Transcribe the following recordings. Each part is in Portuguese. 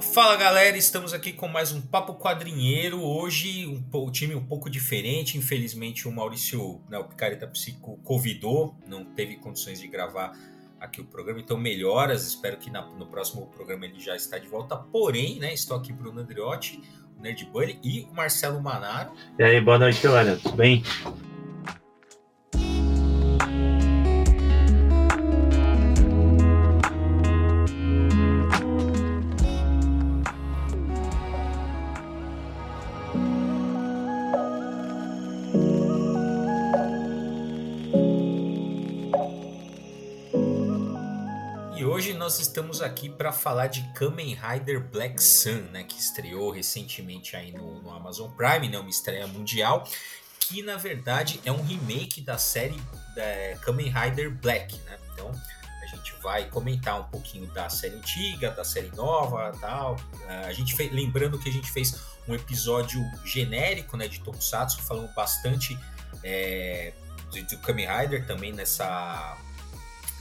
Fala galera, estamos aqui com mais um Papo Quadrinheiro. Hoje um, o time um pouco diferente. Infelizmente o Maurício, né, o Picareta Psico, convidou, não teve condições de gravar aqui o programa, então melhoras. Espero que na, no próximo programa ele já está de volta. Porém, né, estou aqui Bruno Andriotti, o Nerd Bunny e o Marcelo Manaro. E aí, boa noite, galera. Tudo bem? Aqui para falar de Kamen Rider Black Sun, né, que estreou recentemente aí no, no, Amazon Prime, né, uma estreia mundial, que na verdade é um remake da série da Kamen Rider Black, né? Então a gente vai comentar um pouquinho da série antiga, da série nova, tal. Ah, a gente fez, lembrando que a gente fez um episódio genérico, né, de Tokusatsu, falando bastante é, do, do Kamen Rider também nessa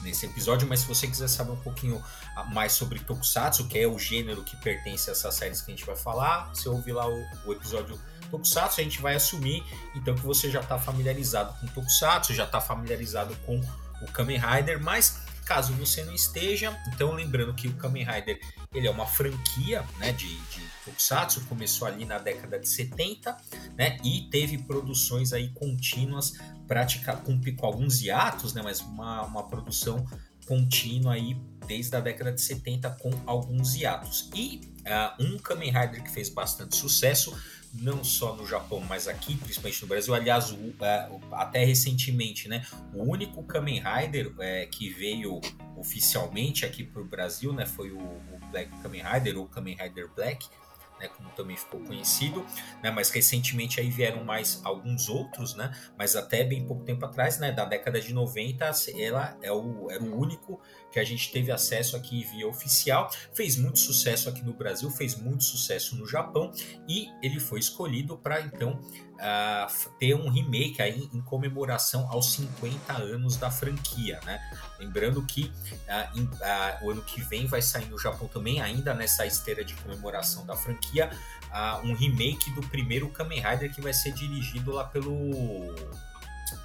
nesse episódio, mas se você quiser saber um pouquinho mais sobre Tokusatsu, que é o gênero que pertence a essas séries que a gente vai falar, você ouve lá o, o episódio Tokusatsu, a gente vai assumir então que você já está familiarizado com Tokusatsu, já está familiarizado com o Kamen Rider, mas caso você não esteja, então lembrando que o Kamen Rider ele é uma franquia né, de, de Tokusatsu, começou ali na década de 70 né, e teve produções aí contínuas prática com, com alguns hiatos, né, mas uma, uma produção contínua aí desde a década de 70 com alguns hiatos. E uh, um Kamen Rider que fez bastante sucesso, não só no Japão, mas aqui, principalmente no Brasil. Aliás, o, uh, até recentemente, né, o único Kamen Rider uh, que veio oficialmente aqui para o Brasil né, foi o, o Black Kamen Rider, ou Kamen Rider Black, né, como também ficou conhecido, né, mas recentemente aí vieram mais alguns outros, né, mas até bem pouco tempo atrás, né, da década de 90, ela é o, era o único que a gente teve acesso aqui via oficial, fez muito sucesso aqui no Brasil, fez muito sucesso no Japão e ele foi escolhido para então uh, ter um remake aí em comemoração aos 50 anos da franquia, né? Lembrando que uh, uh, o ano que vem vai sair no Japão também, ainda nessa esteira de comemoração da franquia, um remake do primeiro Kamen Rider que vai ser dirigido lá pelo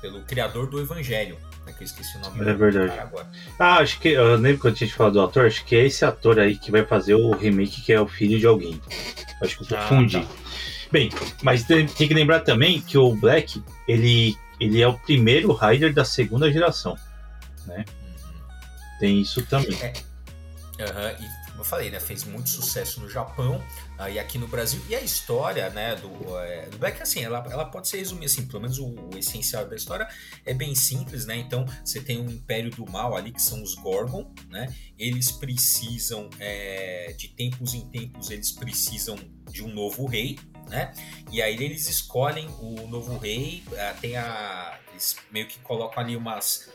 pelo criador do Evangelho, né, que eu esqueci o nome é verdade. agora. Ah, acho que eu lembro quando a gente falou do ator, acho que é esse ator aí que vai fazer o remake que é o filho de alguém. Acho que eu confundi. Ah, tá. Bem, mas tem, tem, que lembrar também que o Black, ele, ele é o primeiro Rider da segunda geração, né? Uhum. Tem isso também. É. Uhum. E como eu falei, né, fez muito sucesso no Japão uh, e aqui no Brasil. E a história né, do, uh, do Black, assim, ela, ela pode ser resumida assim, pelo menos o, o, essencial da história é bem simples, né? Então, você tem um Império do Mal ali, que são os Gorgon, né? Eles precisam, é, de tempos em tempos, eles precisam de um novo rei, né? E aí eles escolhem o novo rei, uh, tem a. Eles meio que colocam ali umas.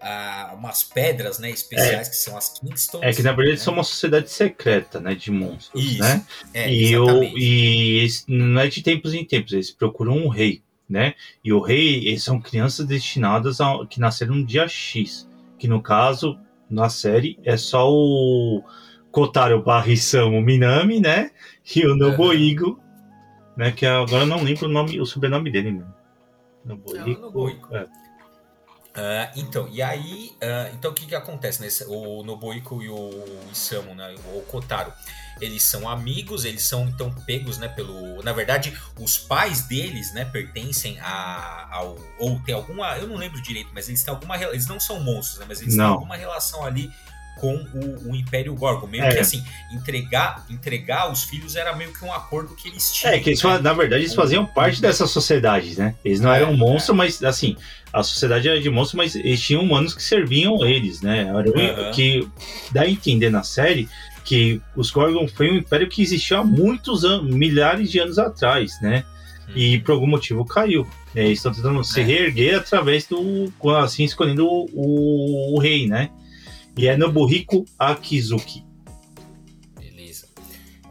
Uh, umas pedras né, especiais é. que são as Kingstones. É que na verdade né? são uma sociedade secreta né, de monstros. Isso. Né? É, e, o, e esse, não é de tempos em tempos, eles procuram um rei. Né? E o rei, eles são crianças destinadas a, que nasceram no dia X. Que no caso, na série, é só o Kotaro Barrisamu Minami, né? E o Nobuigo, né? Que agora eu não lembro o nome, o sobrenome dele mesmo. Nobuiko. É, Uh, então, e aí, uh, então o que que acontece, né? O Nobuiko e o Isamu, né? O Kotaro, eles são amigos, eles são então pegos, né? Pelo, na verdade, os pais deles, né? Pertencem a, ao, ou tem alguma, eu não lembro direito, mas eles têm alguma, eles não são monstros, né? Mas eles não. têm alguma relação ali com o, o Império Gorgon. Meio é. que assim, entregar, entregar os filhos era meio que um acordo que eles tinham. É, que eles, né? na verdade eles faziam parte dessa sociedade, né? Eles não é, eram monstros, é. mas assim, a sociedade era de monstros, mas eles tinham humanos que serviam eles, né? Era uhum. que dá a entender na série que os Gorgon foi um império que existiu há muitos anos, milhares de anos atrás, né? E uhum. por algum motivo caiu. É, eles estão tentando se é. reerguer através do. assim, escolhendo o, o, o rei, né? E é Nobuhiko Akizuki. Beleza.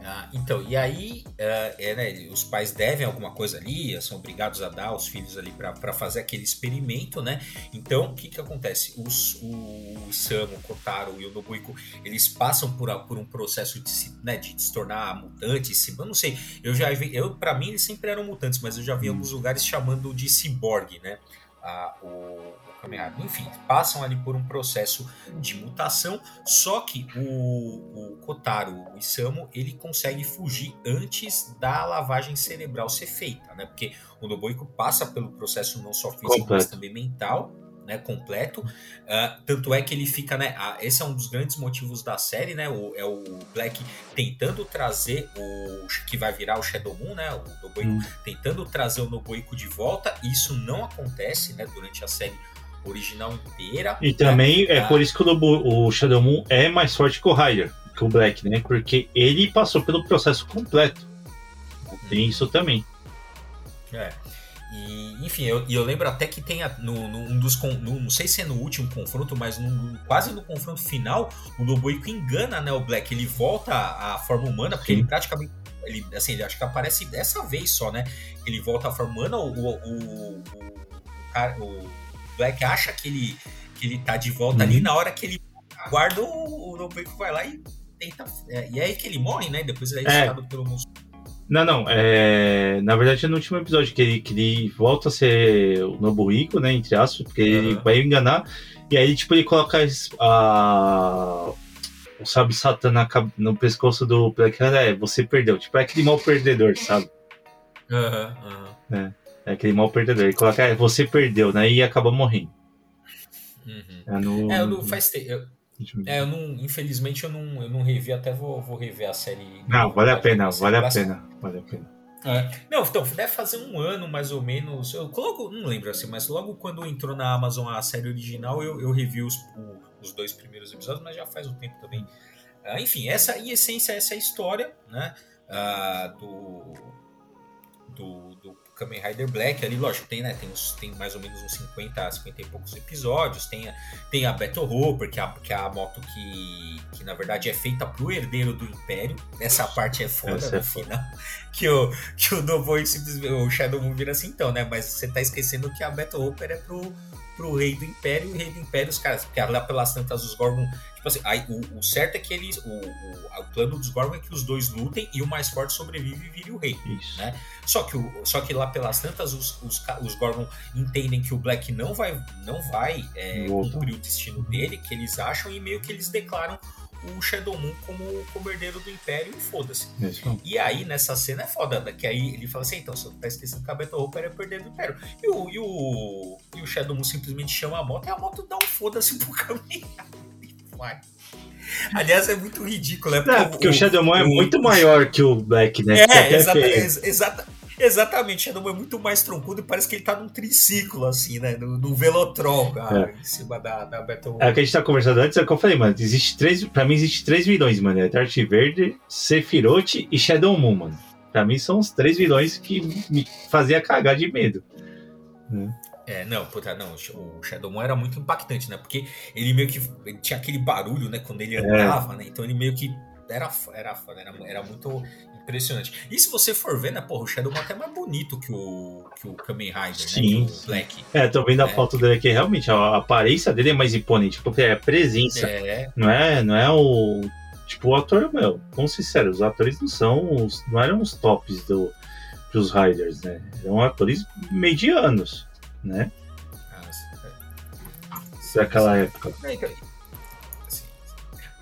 Ah, então, e aí uh, é, né, os pais devem alguma coisa ali, são obrigados a dar os filhos ali para fazer aquele experimento, né? Então, o que que acontece? Os, o Isamu, o Kotaro e o Nobuiko, eles passam por, por um processo de se, né, de se tornar mutantes, eu não sei, eu já vi, eu, para mim eles sempre eram mutantes, mas eu já vi hum. alguns lugares chamando de ciborgue, né? A, o, enfim, passam ali por um processo de mutação, só que o, o Kotaro, o Isamu, ele consegue fugir antes da lavagem cerebral ser feita, né? Porque o Nobuiko passa pelo processo não só físico, Completo. mas também mental, né, completo. Uh, tanto é que ele fica, né? Uh, esse é um dos grandes motivos da série, né? O, é o Black tentando trazer o que vai virar o Shadow Moon, né? O Nobuiko hum. tentando trazer o Nobuiko de volta. Isso não acontece, né? Durante a série original inteira. E também é, é por isso que o, o Shadow Moon é mais forte que o Ryder, que o Black, né? Porque ele passou pelo processo completo. Tem isso também. É. E, enfim, eu, eu lembro até que tem a, no, no, um dos. No, não sei se é no último confronto, mas no, quase no confronto final, o Nobuiko engana né, o Black. Ele volta à forma humana, porque Sim. ele praticamente. Ele, assim, ele acho que aparece dessa vez só, né? Ele volta à forma humana, o, o, o, o, o Black acha que ele, que ele tá de volta uhum. ali, na hora que ele guarda, o, o vai lá e tenta. É, e é aí que ele morre, né? Depois ele é escapado pelo monstro. Não, não. É... Na verdade, é no último episódio que ele, que ele volta a ser o Nobuiko, né? Entre aspas, porque uhum. ele vai enganar. E aí, tipo, ele coloca a... o sabe Satã no pescoço do Black É, você perdeu. Tipo, é aquele mal perdedor, sabe? Aham, uhum, uhum. É. É aquele mal perdedor. Ele coloca, é, você perdeu, né? E acaba morrendo. Uhum. É, no... é, eu não faz tempo. Eu... É, eu não, infelizmente eu não, eu não revi, até vou, vou rever a série. Não, vale a pena, vale a pena, vale a pena. É. Não, então, deve fazer um ano mais ou menos. Eu logo, não lembro assim, mas logo quando entrou na Amazon a série original, eu, eu revi os, os dois primeiros episódios, mas já faz um tempo também. Uh, enfim, essa em essência, essa é a história, né? Uh, do, do, do Kamen Rider Black ali, lógico, tem, né, tem, uns, tem mais ou menos uns 50, 50 e poucos episódios, tem a, tem a Battle Hopper, que é a, que é a moto que, que na verdade é feita pro herdeiro do Império, essa parte é foda Essa no é final, que o, que o Noboy simplesmente, o Shadow Moon vira assim então, né, mas você tá esquecendo que a Battle Hopper é pro pro rei do império, e o rei do império, os caras, porque lá pelas tantas os Gorgon. Tipo assim, aí, o, o, certo é que eles. O, o, o, plano dos Gorgon é que os dois lutem e o mais forte sobrevive e vire o rei. Isso. Né? Só, que o, só que lá pelas tantas os, os, os Gorgon entendem que o Black não vai, não vai é, cumprir o destino dele, que eles acham, e meio que eles declaram o Shadow Moon como, como herdeiro do Império e foda-se. E aí, nessa cena é foda, né? que aí ele fala assim, então, você tá esquecendo que a Battle Hopper é herdeiro do Império. E o, e, o, e o Shadow Moon simplesmente chama a moto e a moto dá um foda-se pro caminho Aliás, é muito ridículo, né? Porque, Não, porque o, o Shadow Moon é muito maior que o Black, né? É, exata, exata, Exatamente, Shadow é muito mais troncudo e parece que ele tá num triciclo, assim, né? No, no Velotron, cara, é. em cima da, da Battle. É o que a gente tá conversando antes, é o que eu falei, mano. Existe três. Pra mim, existe três vilões, mano. É Darth Verde, Sephiroth e Shadow Moon, mano. Pra mim, são os três vilões que me fazia cagar de medo. Né? É, não, puta, não, o Shadow Moon era muito impactante, né? Porque ele meio que ele tinha aquele barulho, né, quando ele é. andava, é. né? Então ele meio que era, era, era, era muito impressionante. E se você for ver, né, porra, o Shadow é até mais bonito que o, que o Kamen Rider, né, Sim. né? O Black. É, tô vendo a é. foto dele aqui, realmente, a aparência dele é mais imponente, porque é presença. É. Não é, não é o. Tipo, o ator, meu, vamos sincero, os atores não são. Os, não eram os tops do, dos Riders, né? Eram atores medianos, né? Ah, é. Época. É, então,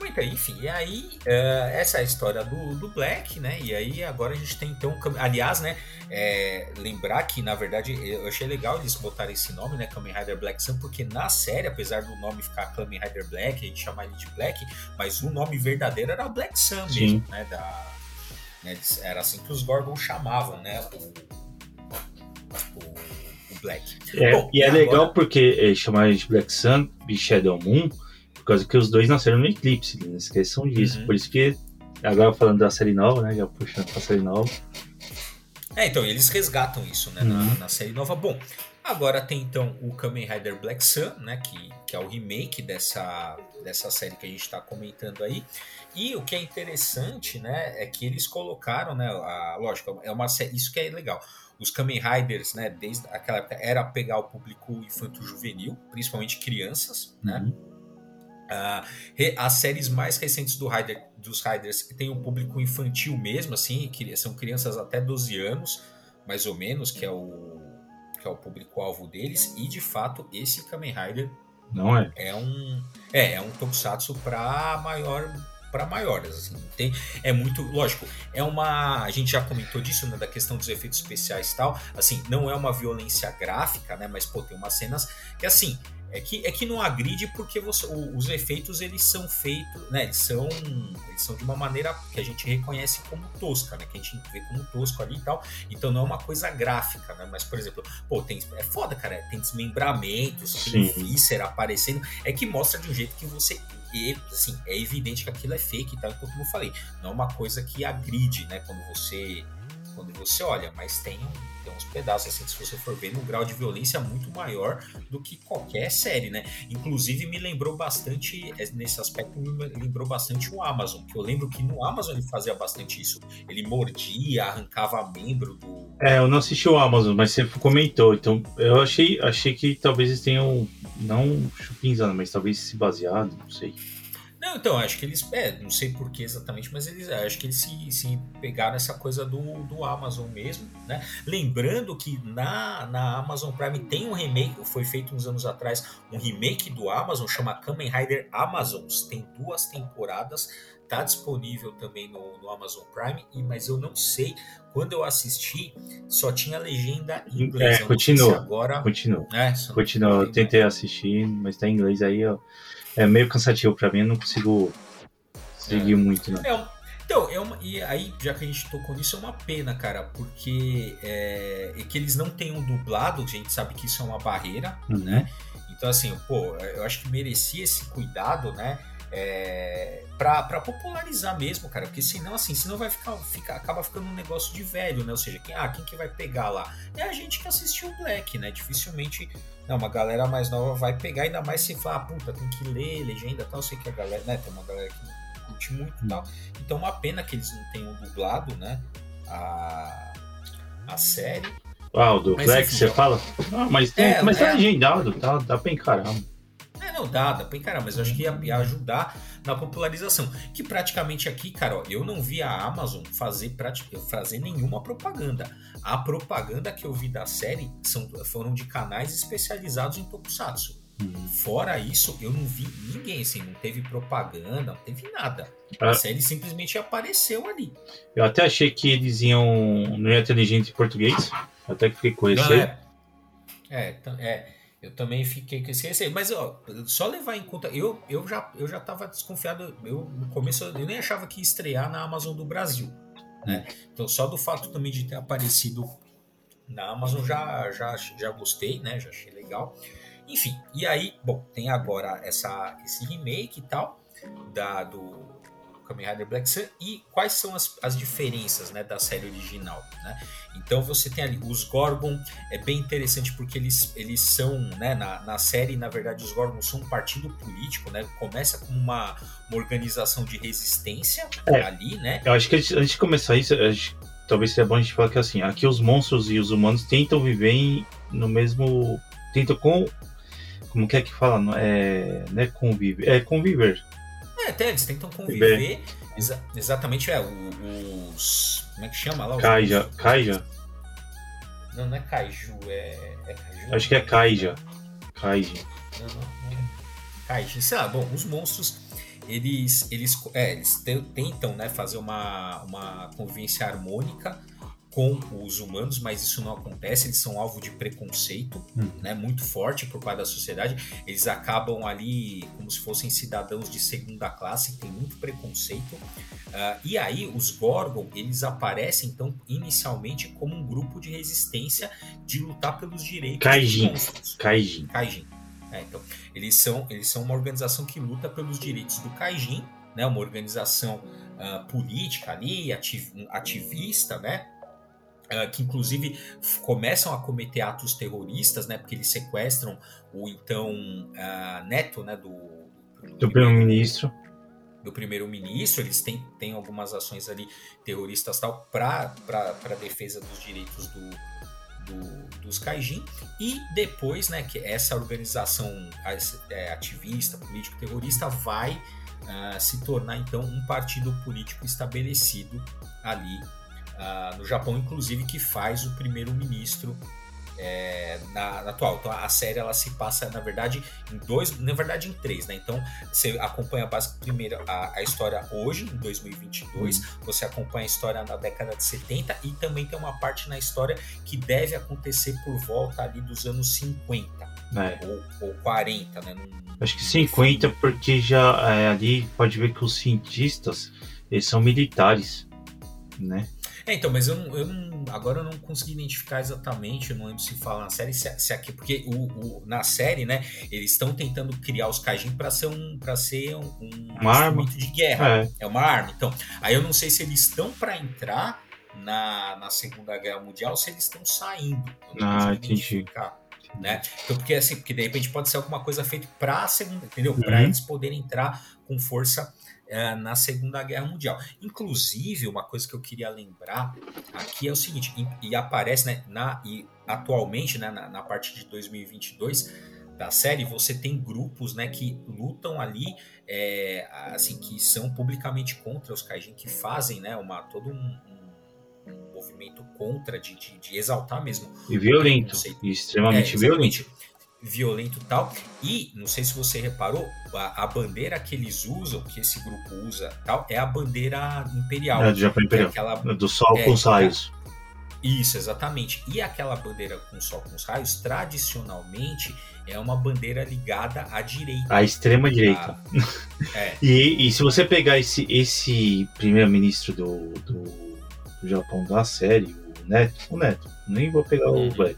muito, enfim, e aí uh, essa é a história do, do Black, né? E aí agora a gente tem então, aliás, né? É, lembrar que na verdade eu achei legal eles botarem esse nome, né? Kamen Rider Black Sun, porque na série, apesar do nome ficar Kamen Rider Black, a gente chamar ele de Black, mas o nome verdadeiro era Black Sun Sim. mesmo, né? Da, né? Era assim que os Gorgon chamavam, né? O, o Black. É, Bom, e, é agora... legal porque é, chamaram de Black Sun e Shadow Moon por causa que os dois nasceram no eclipse, não esqueçam disso. Uhum. Por isso que, agora falando da série nova, né? Já puxando pra série nova. É, então, eles resgatam isso, né, uhum. na, na, série nova. Bom, Agora tem então o Kamen Rider Black Sun, né, que, que é o remake dessa, dessa série que a gente está comentando aí. E o que é interessante, né, é que eles colocaram, né, a, lógico, é uma isso que é legal. Os Kamen Riders, né, desde aquela época, era pegar o público infanto-juvenil, principalmente crianças, né? uhum. Uh, as séries mais recentes do Rider, dos Riders têm um público infantil mesmo, assim, que são crianças até 12 anos, mais ou menos, que é o que é o público-alvo deles, e de fato esse Kamen Rider não é. É um é, é um tokusatsu para maior para maiores, assim, tem é muito, lógico, é uma, a gente já comentou disso, né, da questão dos efeitos especiais e tal, assim, não é uma violência gráfica, né, mas pô, tem umas cenas que assim, é que, é que não agride porque você, os efeitos eles são feitos, né? Eles são, eles são de uma maneira que a gente reconhece como tosca, né? Que a gente vê como tosco ali e tal. Então não é uma coisa gráfica, né? Mas, por exemplo, pô, tem, é foda, cara. Tem desmembramentos, tem víscera aparecendo. É que mostra de um jeito que você e assim, é evidente que aquilo é fake e tal, então, como eu falei, não é uma coisa que agride, né, quando você quando você olha, mas tem, tem uns pedaços assim, se você for ver, no grau de violência muito maior do que qualquer série, né? Inclusive me lembrou bastante, é, nesse aspecto, me lembrou bastante o Amazon, que eu lembro que no Amazon ele fazia bastante isso. Ele mordia, arrancava membro do. É, eu não assisti o Amazon, mas você comentou, então eu achei, achei que talvez eles tenham, não chupinzando, mas talvez se baseado, não sei. Não, então, acho que eles. É, não sei por que exatamente, mas eles acho que eles se, se pegaram essa coisa do, do Amazon mesmo, né? Lembrando que na, na Amazon Prime tem um remake, foi feito uns anos atrás, um remake do Amazon, chama Kamen Rider Amazons. Tem duas temporadas, tá disponível também no, no Amazon Prime, e, mas eu não sei. Quando eu assisti, só tinha legenda em inglês. É, continua. agora. Continua. É, continua. Eu tentei assistir, mas tá em inglês aí, ó é meio cansativo para mim, eu não consigo seguir é. muito, né? É, então, é uma, e aí, já que a gente tocou nisso, é uma pena, cara, porque é, é, que eles não tenham dublado, a gente sabe que isso é uma barreira, uhum. né? Então, assim, pô, eu acho que merecia esse cuidado, né? É, para popularizar mesmo, cara, porque senão, assim, senão vai ficar, fica, acaba ficando um negócio de velho, né? Ou seja, quem, ah, quem que vai pegar lá? É a gente que assistiu o Black, né? Dificilmente não, uma galera mais nova vai pegar, ainda mais se falar, ah, puta, tem que ler legenda e tal. Eu sei que a galera, né? Tem uma galera que curte muito e tal. Então, uma pena que eles não tenham dublado, né? A, a série. Ah, o do Flex, você fala? Ah, mas, tem, é, mas tá é, legendado, tá, dá pra encarar. É, não, dá, dá pra encarar, mas eu acho que ia, ia ajudar na popularização. Que praticamente aqui, cara, ó, eu não vi a Amazon fazer, fazer nenhuma propaganda. A propaganda que eu vi da série são, foram de canais especializados em Tokusatsu. Uhum. Fora isso, eu não vi ninguém, assim, não teve propaganda, não teve nada. A ah. série simplesmente apareceu ali. Eu até achei que eles iam. não ia ter legenda em português. Até que fiquei com isso aí. É, é, é, eu também fiquei com esse receio. Mas ó, só levar em conta, eu, eu, já, eu já tava desconfiado. Eu, no começo eu nem achava que ia estrear na Amazon do Brasil. Né? Então, só do fato também de ter aparecido na Amazon já, já, já gostei, né? Já achei legal. Enfim, e aí, bom, tem agora essa, esse remake e tal da, do, Kamen Rider Black Sun e quais são as, as diferenças né, da série original. Né? Então você tem ali os Gorgon, é bem interessante porque eles, eles são, né, na, na série, na verdade, os Gorgon são um partido político, né? Começa como uma, uma organização de resistência é, ali, né? Eu acho que antes, antes de começar isso, acho, talvez seja bom a gente falar que assim, aqui os monstros e os humanos tentam viver em, no mesmo. tentam com. Como que é que fala? É, não é conviver. É conviver é, até eles tentam conviver. Exa exatamente, é, os. Como é que chama lá? Kaija. Kaija? Não, não é Kaiju, é. é Kaiju, Acho que é Kaija. Kaija. Não, não, não. Kaija. Sei lá, bom, os monstros. Eles, eles, é, eles tentam né, fazer uma, uma convivência harmônica com os humanos, mas isso não acontece, eles são alvo de preconceito, hum. né, muito forte por parte da sociedade. Eles acabam ali como se fossem cidadãos de segunda classe, tem muito preconceito. Uh, e aí os Gorgon, eles aparecem então inicialmente como um grupo de resistência de lutar pelos direitos Kaijin. dos. Kaijin. Kaijin. É, então, eles são, eles são uma organização que luta pelos direitos do Kaijin, né, uma organização uh, política ali, ativ, ativista, né, Uh, que inclusive começam a cometer atos terroristas, né? Porque eles sequestram o então uh, neto, né? Do, do primeiro-ministro. Do primeiro-ministro, eles têm, têm algumas ações ali terroristas tal para defesa dos direitos do, do, dos Kaijin e depois, né, que essa organização é, ativista, político terrorista vai uh, se tornar então um partido político estabelecido ali uh, no Japão, inclusive que faz o primeiro-ministro é, na, na, atual. Então a série ela se passa, na verdade, em dois, na verdade em três, né? Então você acompanha basicamente primeiro a, a, história hoje, em 2022, você acompanha a história na década de 70 e também tem uma parte na história que deve acontecer por volta ali dos anos 50 é. ou, ou 40, né? Acho que 50, porque já é, ali pode ver que os cientistas eles são militares, né? É, então, mas eu, eu não, agora eu não consegui identificar exatamente, eu não lembro se fala na série, se, se aqui, porque o, o, na série, né, eles estão tentando criar os Kaijin para ser um para ser um, um uma arma de guerra, é. é uma arma. Então, aí eu não sei se eles estão para entrar na, na Segunda Guerra Mundial ou se eles estão saindo. Eu não ah, entendi. Né? Então, porque assim, porque de repente pode ser alguma coisa feita para a segunda, entendeu? Uhum. Para eles poderem entrar com força é, na Segunda Guerra Mundial. Inclusive, uma coisa que eu queria lembrar aqui é o seguinte, e, e aparece né, na, e atualmente, né, na, na parte de 2022 da série, você tem grupos né, que lutam ali, é, assim, que são publicamente contra os Kaijin, que fazem né, uma, todo um, um, movimento contra, de, de, de, exaltar mesmo. E violento, extremamente é, violento violento e tal. E, não sei se você reparou, a, a, bandeira que eles usam, que esse grupo usa tal, é a bandeira imperial. É do Japão Imperial. É aquela, do Sol é, com os raios. Isso, exatamente. E aquela bandeira com o Sol com os raios, tradicionalmente, é uma bandeira ligada à direita. À extrema direita. É. e, e se você pegar esse, esse primeiro-ministro do, do, do, Japão da série, o Neto, o Neto, nem vou pegar uhum. o velho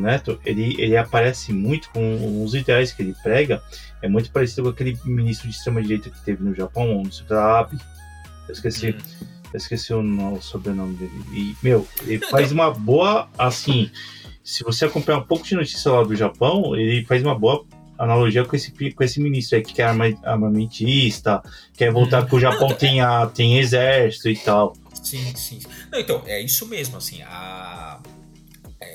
Neto, ele, ele aparece muito com os ideais que ele prega, é muito parecido com aquele ministro de extrema-direita que teve no Japão, o Mr. Abe. Eu esqueci, hum. eu esqueci o, o sobrenome dele. E, meu, ele faz uma boa, assim, se você acompanhar um pouco de notícia lá do Japão, ele faz uma boa analogia com esse, com esse ministro aí que é arma, armamentista, quer voltar hum. que o Japão tenha, tem exército e tal. Sim, sim. Não, então, é isso mesmo, assim, a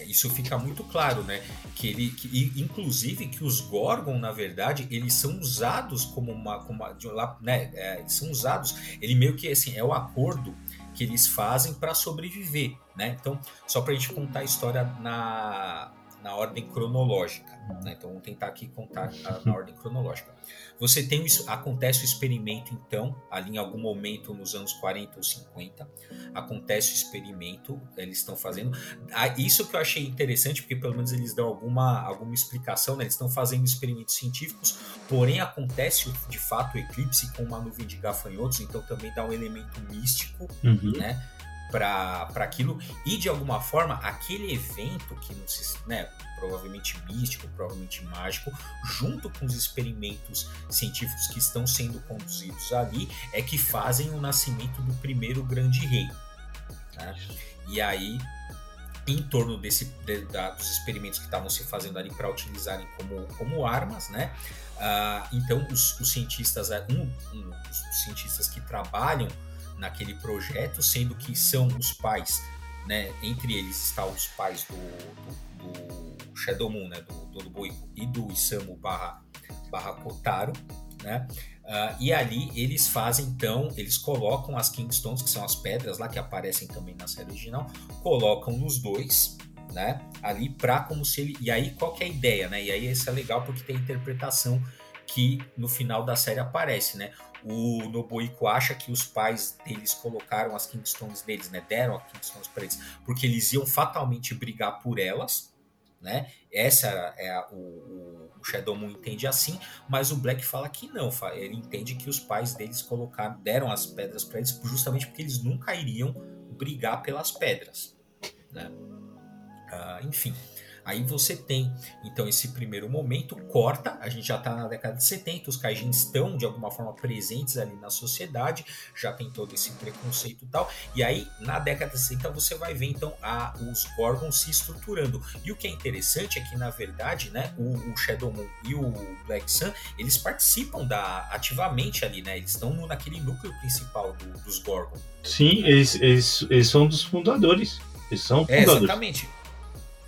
isso fica muito claro, né? Que ele, que, inclusive, que os Gorgon, na verdade, eles são usados como uma, como uma né? É, são usados. Ele meio que assim é o acordo que eles fazem para sobreviver, né? Então, só para a gente contar a história na, na ordem cronológica, né? Então, vamos tentar aqui contar a, na ordem cronológica. Você tem isso, acontece o experimento, então, ali em algum momento nos anos 40 ou 50, acontece o experimento, eles estão fazendo. Ah, isso que eu achei interessante, porque pelo menos eles dão alguma, alguma explicação, né? Eles estão fazendo experimentos científicos, porém acontece de fato o eclipse com uma nuvem de gafanhotos, então também dá um elemento místico, uhum. né? Para aquilo e de alguma forma aquele evento que não se, né, provavelmente místico, provavelmente mágico, junto com os experimentos científicos que estão sendo conduzidos ali, é que fazem o nascimento do primeiro grande rei. Né? E aí, em torno desse, de, da, dos experimentos que estavam se fazendo ali para utilizarem como, como armas, né? Uh, então, os, os cientistas, é, um, um, os cientistas que trabalham naquele projeto, sendo que são os pais, né? Entre eles estão os pais do, do, do Shadow Moon, né, do, do, do Boico e do Isamu barra, barra Kotaro, né, uh, e ali eles fazem então, eles colocam as Kingstones, que são as pedras lá que aparecem também na série original, colocam nos dois, né, ali para como se ele, e aí qual que é a ideia, né, e aí isso é legal porque tem a interpretação que no final da série aparece, né, o Nobuiko acha que os pais deles colocaram as Kingstones deles, né? Deram as Kingstones para eles, porque eles iam fatalmente brigar por elas, né? Essa é a, o, o Shadow Moon entende assim, mas o Black fala que não, ele entende que os pais deles colocaram, deram as pedras para eles justamente porque eles nunca iriam brigar pelas pedras, né? Uh, enfim, Aí você tem, então, esse primeiro momento, corta, a gente já está na década de 70, os kaijins estão, de alguma forma, presentes ali na sociedade, já tem todo esse preconceito e tal, e aí, na década de 60, você vai ver, então, a, os Gorgons se estruturando. E o que é interessante é que, na verdade, né, o, o Shadow Moon e o Black Sun, eles participam da, ativamente ali, né, eles estão naquele núcleo principal do, dos Gorgons. Sim, eles, eles, eles são dos fundadores. Eles são fundadores. É, exatamente.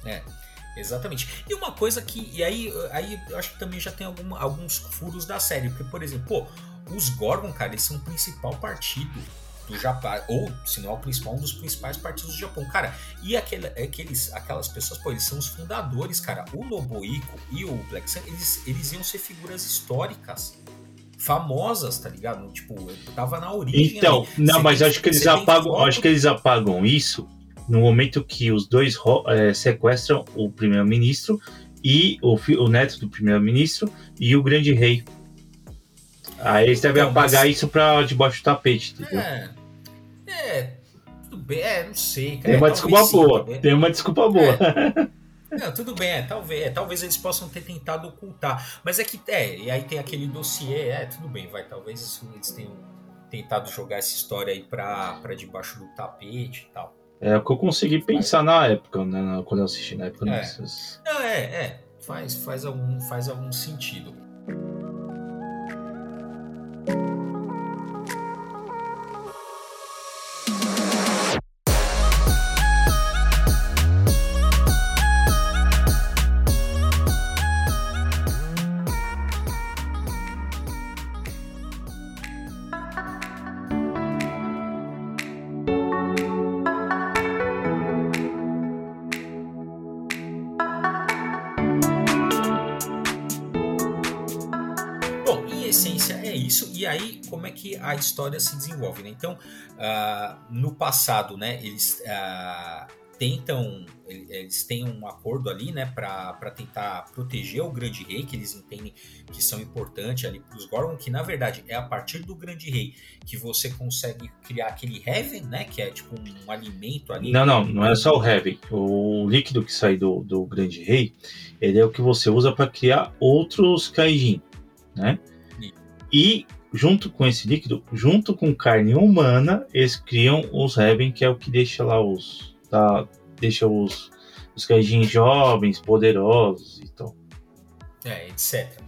É. Exatamente. E uma coisa que. E aí, aí eu acho que também já tem algum, alguns furos da série. Porque, por exemplo, pô, os Gorgon, cara, eles são o principal partido do Japão. Ou, se não é o principal, um dos principais partidos do Japão. Cara, e aquele, aqueles, aquelas pessoas, pô, eles são os fundadores, cara. O Nobuiko e o Black Sun, eles, eles iam ser figuras históricas famosas, tá ligado? Tipo, tava na origem. Então, ali. não, mas acho que eles apagam, acho que eles apagam isso no momento que os dois é, sequestram o primeiro-ministro e o, o, neto do primeiro-ministro e o grande rei. Aí eles devem então, apagar mas... isso pra debaixo do tapete, entendeu? É, é tudo bem, é, não sei. Cara, tem uma desculpa sim, boa, tem uma desculpa boa. É. Não, tudo bem, é, talvez, é, talvez eles possam ter tentado ocultar, mas é que, é, e aí tem aquele dossiê, é, tudo bem, vai, talvez eles tenham tentado jogar essa história aí pra, pra debaixo do tapete e tal. É o que eu consegui pensar na época, né? Quando eu assisti na época. É, Não, é, é. Faz, faz, algum, faz algum sentido. Que a história se desenvolve. Né? Então, uh, no passado, né, eles uh, tentam, eles têm um acordo ali, né, para tentar proteger o Grande Rei, que eles entendem que são importantes ali para os Gorgon, que na verdade é a partir do Grande Rei que você consegue criar aquele Heaven, né, que é tipo um, um alimento ali. Não, não, não é só o Heaven. O líquido que sai do, do Grande Rei, ele é o que você usa para criar outros Kaijin, né? E junto com esse líquido, junto com carne humana, eles criam os Reben, que é o que deixa lá os. Tá, deixa os, os Kaijin jovens, poderosos e tal. É, etc.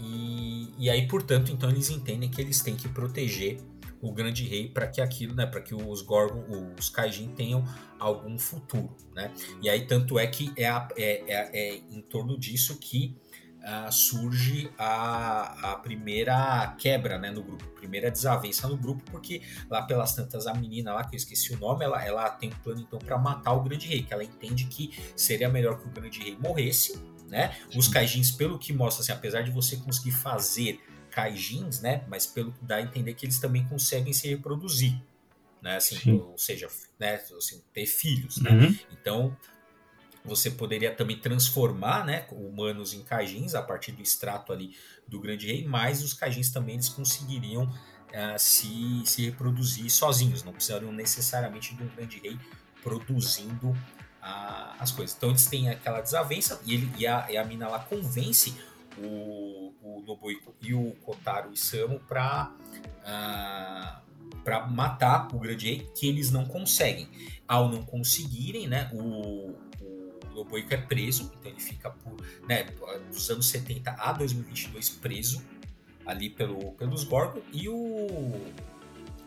E, e aí, portanto, então eles entendem que eles têm que proteger o grande rei para que aquilo, né, para que os Gorgon, os Kaijin tenham algum futuro, né? E aí tanto é que é, a, é, é, é em torno disso que uh, surge a, a primeira quebra né, no grupo, primeira desavença no grupo, porque lá pelas tantas a menina lá, que eu esqueci o nome, ela, ela tem um plano então para matar o grande rei, que ela entende que seria melhor que o grande rei morresse, né? Os kaijins, pelo que mostra, assim, apesar de você conseguir fazer kaijins, né? Mas pelo que dá a entender que eles também conseguem se reproduzir, né? Assim, ou seja, né? Assim, ter filhos, né? Uhum. Então você poderia também transformar né, humanos em cajins a partir do extrato ali do grande rei, mas os cajins também eles conseguiriam uh, se, se reproduzir sozinhos, não precisariam necessariamente de um grande rei produzindo uh, as coisas. Então eles têm aquela desavença e, ele, e, a, e a mina lá convence o, o Nobuiko e o Kotaro Isamu para uh, ah, para matar o grande rei, que eles não conseguem. Ao não conseguirem, né, o, Loboico é preso, então ele fica por, né, dos anos 70 a 2022 preso ali pelo, pelos Gorgon e o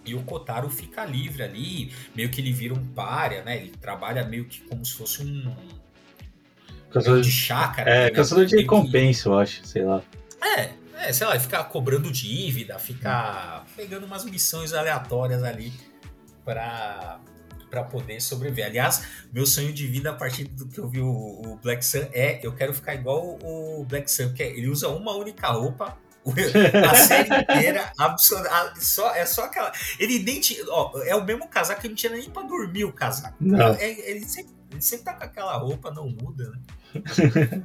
e o Kotaro fica livre ali, meio que ele vira um párea, né? Ele trabalha meio que como se fosse um caçador de chácara. É, né? caçador de recompensa, que... eu acho, sei lá. É, é, sei lá, ficar cobrando dívida, ficar pegando umas missões aleatórias ali para para poder sobreviver. Aliás, meu sonho de vida a partir do que eu vi o, o Black Sun é eu quero ficar igual o Black Sun, que é, ele usa uma única roupa a série inteira, só, é só aquela. Ele nem tinha. Ó, é o mesmo casaco que não tinha nem pra dormir o casaco. Não. É, ele, sempre, ele sempre tá com aquela roupa, não muda, né?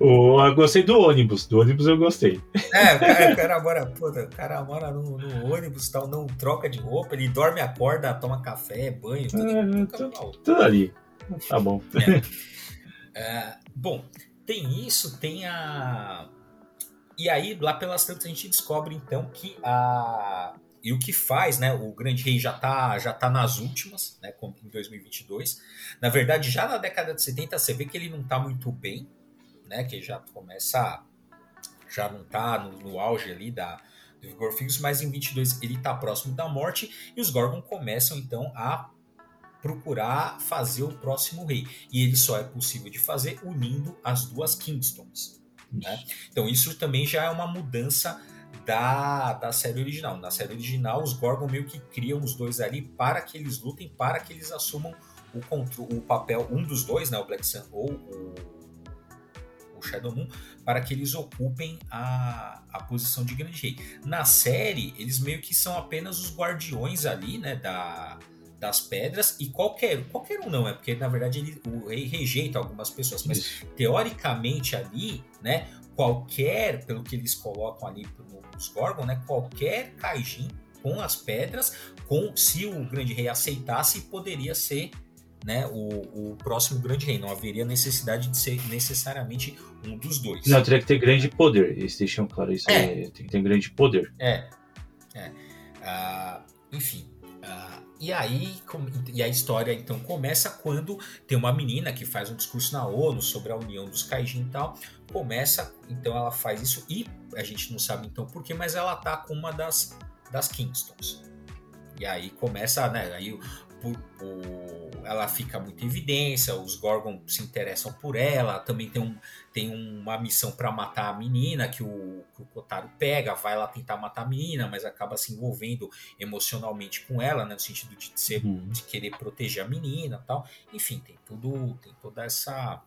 o, eu gostei do ônibus. Do ônibus eu gostei. É, o cara, o cara mora, puta, o cara mora no, no ônibus tal, não troca de roupa, ele dorme, acorda, toma café, banho, tudo, é, tudo, tudo ali. Tá bom. É. É, bom, tem isso, tem a. E aí, lá pelas tantas, a gente descobre então que a. E o que faz, né? O Grande Rei já tá, já tá nas últimas, né? Em 2022. Na verdade, já na década de 70, você vê que ele não tá muito bem, né? Que já começa. Já não tá no, no auge ali da, do vigor físico, mas em 22 ele tá próximo da morte e os Gorgon começam então a procurar fazer o próximo rei. E ele só é possível de fazer unindo as duas Kingstones. Né? Então isso também já é uma mudança da, da série original. Na série original, os Gorgon meio que criam os dois ali para que eles lutem, para que eles assumam o, controle, o papel, um dos dois, né, o Black Sun ou o, o Shadow Moon, para que eles ocupem a, a posição de Grande Rei. Na série, eles meio que são apenas os guardiões ali, né, da, das pedras e qualquer qualquer um não é porque na verdade ele, o rei rejeita algumas pessoas mas Isso. teoricamente ali né qualquer pelo que eles colocam ali nos Gorgon né qualquer Kaijin com as pedras com se o grande rei aceitasse poderia ser né, o, o próximo grande rei. Não haveria necessidade de ser necessariamente um dos dois. Não, teria que ter grande poder. Eles deixam claro isso. É. é tem que ter grande poder. É. é. Uh, enfim. Uh, e aí, e a história então começa quando tem uma menina que faz um discurso na ONU sobre a união dos Kaijin e tal. Começa, então ela faz isso e a gente não sabe então porquê, mas ela tá com uma das, das Kingstons. E aí começa, né? Aí ela fica muito em evidência, os Gorgon se interessam por ela, também tem, um, tem uma missão para matar a menina que o, que o Kotaro pega, vai lá tentar matar a menina, mas acaba se envolvendo emocionalmente com ela, né, no sentido de, ser, uhum. de querer proteger a menina tal. Enfim, tem tudo, tem toda essa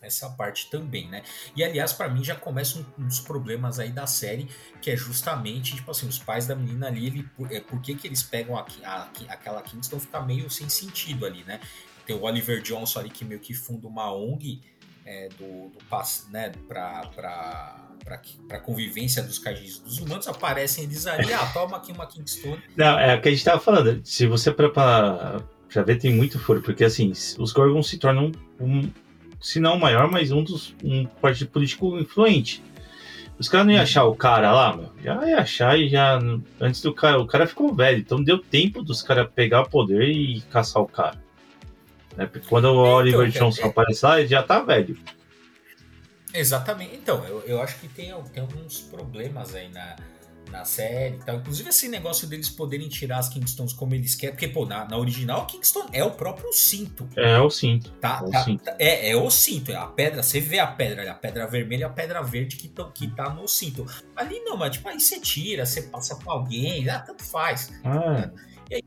essa parte também, né? E aliás, para mim já começa um, um, dos problemas aí da série, que é justamente, tipo assim, os pais da menina ali, ele, por, é, por que, que eles pegam a, a, aquela Kingston fica meio sem sentido ali, né? Tem o Oliver Johnson ali que meio que funda uma ONG é, do, do né, pra, pra, pra, pra convivência dos cajis dos humanos, aparecem eles ali, ah, toma aqui uma Kingston. Não, é o que a gente tava falando, se você para já vê tem muito furo, porque assim, os Gorgons se tornam um se não o maior, mas um dos um partido político influente. Os caras não iam achar o cara lá, meu. Já ia achar e já. Antes do cara. O cara ficou velho. Então deu tempo dos caras pegar o poder e caçar o cara. Né? Porque quando o então, Oliver Johnson é... aparece lá, ele já tá velho. Exatamente. Então, eu, eu acho que tem, tem alguns problemas aí na, na série e tal. Inclusive esse negócio deles poderem tirar as Kingstones como eles querem, porque, pô, na, na original, Kingston é o próprio cinto. É, o cinto. Tá, é, tá, o cinto. Tá, é, é o cinto. É a pedra, você vê a pedra, a pedra vermelha e a pedra verde que, tão, que tá no cinto. Ali não, mas tipo, aí você tira, você passa pra alguém, ah, tanto faz. Ah. E, aí,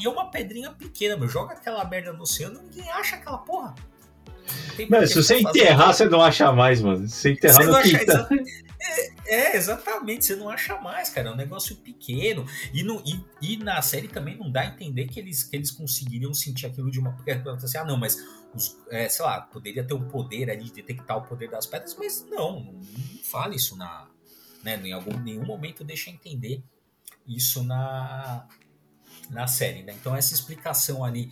e é uma pedrinha pequena, meu. Joga aquela merda no oceano, ninguém acha aquela porra. Mas se você enterrar, você não acha mais, mano. Se você enterrar você no quintal. É, é, exatamente, você não acha mais, cara. É um negócio pequeno. E, no, e, e, na série também não dá a entender que eles, que eles conseguiriam sentir aquilo de uma. Porque assim, ah, não, mas os, é, sei lá, poderia ter um poder ali de detectar o poder das pedras, mas não, não, não fala isso na. Né, em algum nenhum momento deixa entender isso na, na série. Né? Então, essa explicação ali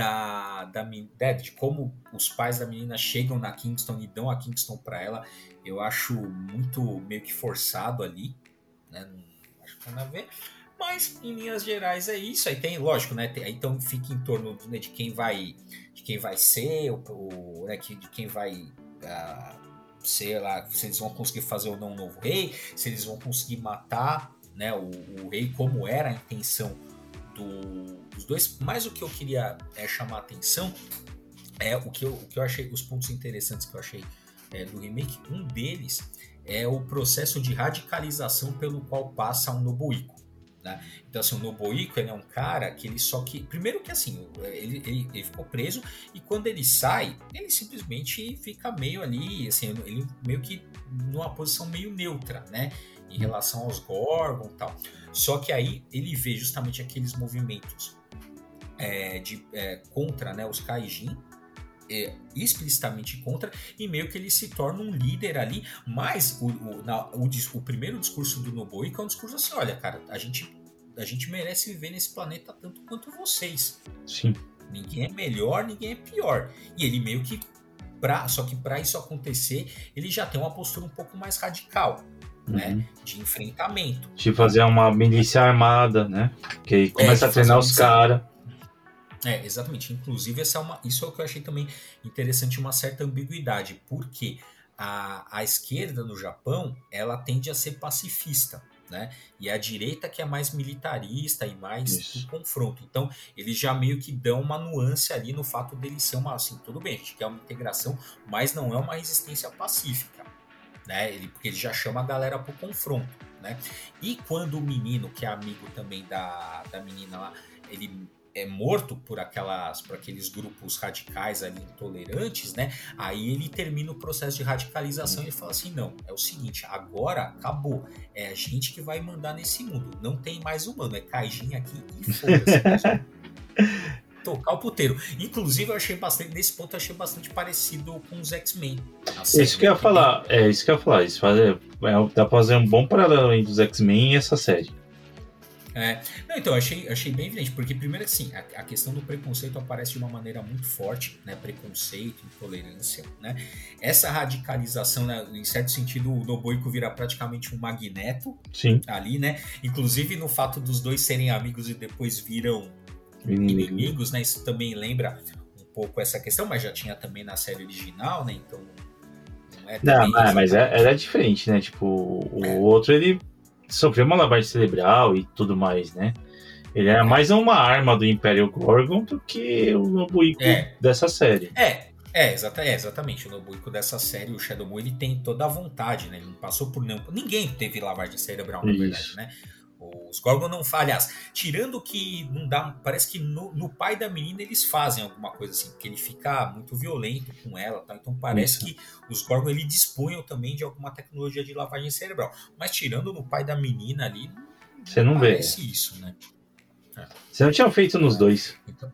da, da, né, de como os pais da menina chegam na Kingston e dão a Kingston para ela, eu acho muito meio que forçado ali, né? Não acho que nada a ver. Mas em linhas gerais é isso. Aí tem, lógico, né? Tem, então fica em torno né, de quem vai, de quem vai ser, o, o né, de quem vai uh, ser lá, se eles vão conseguir fazer ou não um novo rei, se eles vão conseguir matar, né? O, o rei como era a intenção do, dois. Mas o que eu queria é, chamar a atenção é o que eu, o que eu achei, os pontos interessantes que eu achei é, do remake, um deles é o processo de radicalização pelo qual passa um Nobuiko. Né? Então, assim, o Nobuiko ele é um cara que ele só que. Primeiro que assim, ele, ele, ele, ficou preso e quando ele sai, ele simplesmente fica meio ali, assim, ele meio que numa posição meio neutra, né? Em relação aos Gorgon e tal. Só que aí ele vê justamente aqueles movimentos é, de, é, contra né, os Kaijin, é, explicitamente contra e meio que ele se torna um líder ali, mas o, o, na, o, o primeiro discurso do Nobuiko é um discurso assim, olha cara, a gente, a gente merece viver nesse planeta tanto quanto vocês. Sim. Ninguém é melhor, ninguém é pior. E ele meio que pra, só que para isso acontecer, ele já tem uma postura um pouco mais radical. Né, uhum. Né, de enfrentamento. De fazer uma milícia armada, né? Que aí começa é, a treinar os caras. É, exatamente. Inclusive, essa é uma, isso é o que eu achei também interessante, uma certa ambiguidade. Porque a, a esquerda no Japão, ela tende a ser pacifista né? E a direita que é mais militarista e mais do confronto. Então, eles já meio que dão uma nuance ali no fato dele ser uma assim, tudo bem, a gente quer uma integração, mas não é uma resistência pacífica, né? Ele porque ele já chama a galera pro confronto, né? E quando o menino, que é amigo também da, da menina lá, ele é morto por aquelas por aqueles grupos radicais ali intolerantes, né? Aí ele termina o processo de radicalização e fala assim: "Não, é o seguinte, agora acabou. É a gente que vai mandar nesse mundo. Não tem mais humano, é Kaijin aqui e foda-se". Tocar o puteiro. Inclusive, eu achei bastante, nesse ponto, eu achei bastante parecido com os X-Men. Isso que eu ia falar, é isso que eu ia falar. Isso fazer, é, dá pra fazer um bom paralelo entre os X-Men e essa série. É, não, então, achei, achei bem evidente, porque primeiro assim, a, a, questão do preconceito aparece de uma maneira muito forte, né? Preconceito, intolerância, né? Essa radicalização, né, em certo sentido, o Noboiko vira praticamente um magneto Sim. ali, né? Inclusive no fato dos dois serem amigos e depois viram Inimigo. inimigos, né? Isso também lembra um pouco essa questão, mas já tinha também na série original, né? Então. Não, é não mas, mas é, era diferente, né? Tipo, o é. outro ele sofreu uma lavagem cerebral e tudo mais, né? Ele era é. mais uma arma do Império Gorgon do que o Nobuiko é. dessa série. É, é, exata, é, exatamente. O Nobuiko dessa série, o Shadow Moon, ele tem toda a vontade, né? Ele não passou por nenhum. Ninguém teve lavagem cerebral, na Isso. verdade, né? Os Gorgon não fazem. Aliás, tirando que não dá. Parece que no, no, pai da menina eles fazem alguma coisa assim, porque ele fica muito violento com ela. Tá? Então parece Isso. que os Gorgon ele dispunham também de alguma tecnologia de lavagem cerebral. Mas tirando no pai da menina ali. Você não, vê. isso, né? É. Você não tinha feito nos dois. Então,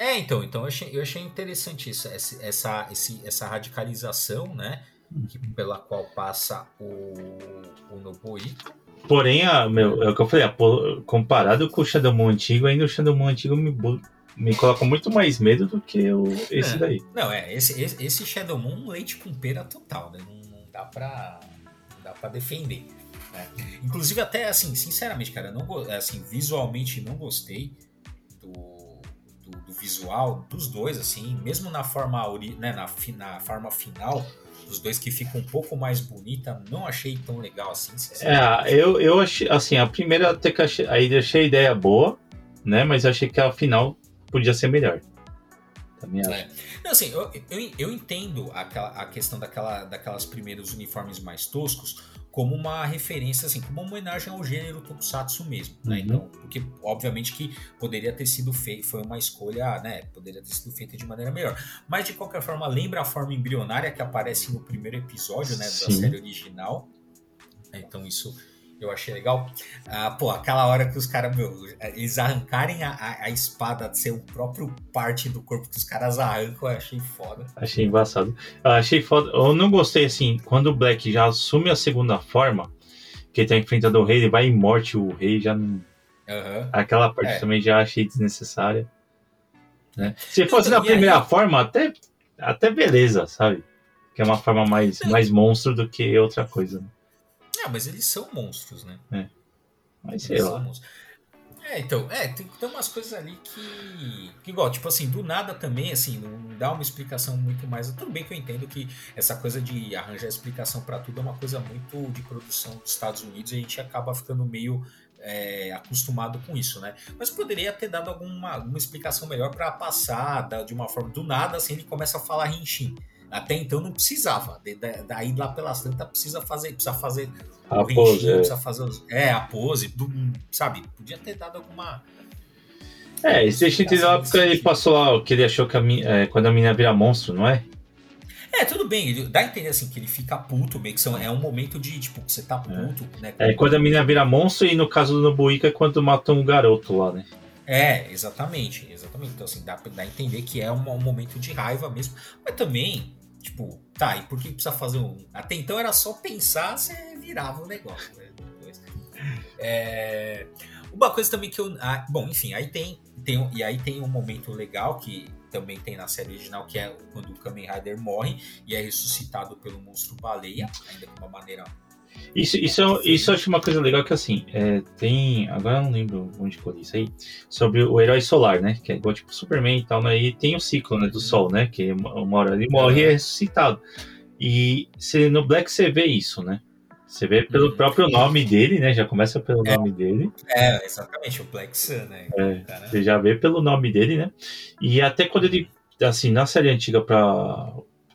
é, então, então eu achei, eu achei interessante isso, essa, essa, esse, essa radicalização, né? Que, pela qual passa o, o Nobuiko. Porém, a, meu, é o que eu falei, a, comparado com o Shadow Moon antigo, ainda o Shadow Moon antigo me, me coloca muito mais medo do que o, esse é, daí. Não, é, esse, esse, esse Shadow Moon leite com pera total, né? Não, não dá pra. Não dá pra defender. Né? Inclusive, até assim, sinceramente, cara, não, assim, visualmente não gostei do, do, do visual dos dois, assim, mesmo na forma, né, na, na forma final dos dois que fica um pouco mais bonita, não achei tão legal assim. É, eu, eu achei, assim, a primeira até que achei, aí achei a ideia boa, né? Mas achei que a final podia ser melhor. Também acho. É. Não, assim, eu, eu, eu entendo aquela, a questão daquela, daquelas primeiros uniformes mais toscos, como uma referência, assim, como uma homenagem ao gênero Tokusatsu mesmo, né? Uhum. Então, porque obviamente que poderia ter sido feito, foi uma escolha, né? Poderia ter sido feita de maneira melhor. Mas de qualquer forma, lembra a forma embrionária que aparece no primeiro episódio, né, Sim. da série original. Então isso eu achei legal. Ah, pô, aquela hora que os caras, meu, eles arrancarem a, a, a, espada de ser o próprio parte do corpo que os caras arrancam, eu achei foda. Achei embaçado. Eu achei foda. Eu não gostei assim, quando o Black já assume a segunda forma, que ele tá enfrentando o rei, ele vai em morte, o rei já não. Uhum. Aquela parte é. também já achei desnecessária. Né? Se fosse então, na primeira aí... forma, até, até beleza, sabe? Que é uma forma mais, mais monstro do que outra coisa. Né? Ah, mas eles são monstros, né? É. Mas sei lá. É, então, é, tem, tem umas coisas ali que, que, igual, tipo assim, do nada também, assim, não dá uma explicação muito mais. Tudo bem que eu entendo que essa coisa de arranjar explicação para tudo é uma coisa muito de produção dos Estados Unidos e a gente acaba ficando meio é, acostumado com isso, né? Mas poderia ter dado alguma, alguma explicação melhor para passar de uma forma. Do nada, assim, ele começa a falar Rinchin. Até então não precisava. Daí lá pelas tantas precisa fazer, precisa fazer a pose, é. precisa fazer os, é a pose, do, sabe? Podia ter dado alguma é, esse deixa entender lá porque ele passou lá que ele achou que a, é, quando a menina vira monstro, não é? É, tudo bem, ele dá a entender assim que ele fica puto, meio que são, é um momento de, tipo, que você tá é. puto, é. né? É, quando a menina vira monstro e no caso do Nobuika é quando matam um garoto lá, né? É, exatamente, exatamente. Então, assim, dá, dá a entender que é um, um momento de raiva mesmo, mas também Tipo, tá, e por que precisa fazer um. Até então era só pensar, você virava o negócio. Né? É... Uma coisa também que eu. Ah, bom, enfim, aí tem, tem. E aí tem um momento legal que também tem na série original, que é quando o Kamen Rider morre e é ressuscitado pelo monstro baleia, ainda de uma maneira isso, isso, isso eu acho uma coisa legal que assim, é, tem. Agora eu não lembro onde li isso aí. Sobre o herói solar, né? Que é igual tipo Superman e tal, né? E tem o ciclo né, do uhum. sol, né? Que uma hora ele morre e é ressuscitado. E se, no Black você vê isso, né? Você vê pelo uhum. próprio nome dele, né? Já começa pelo é, nome dele. É, exatamente, o Black Sun, né? É, você já vê pelo nome dele, né? E até quando ele, assim, na série antiga pra,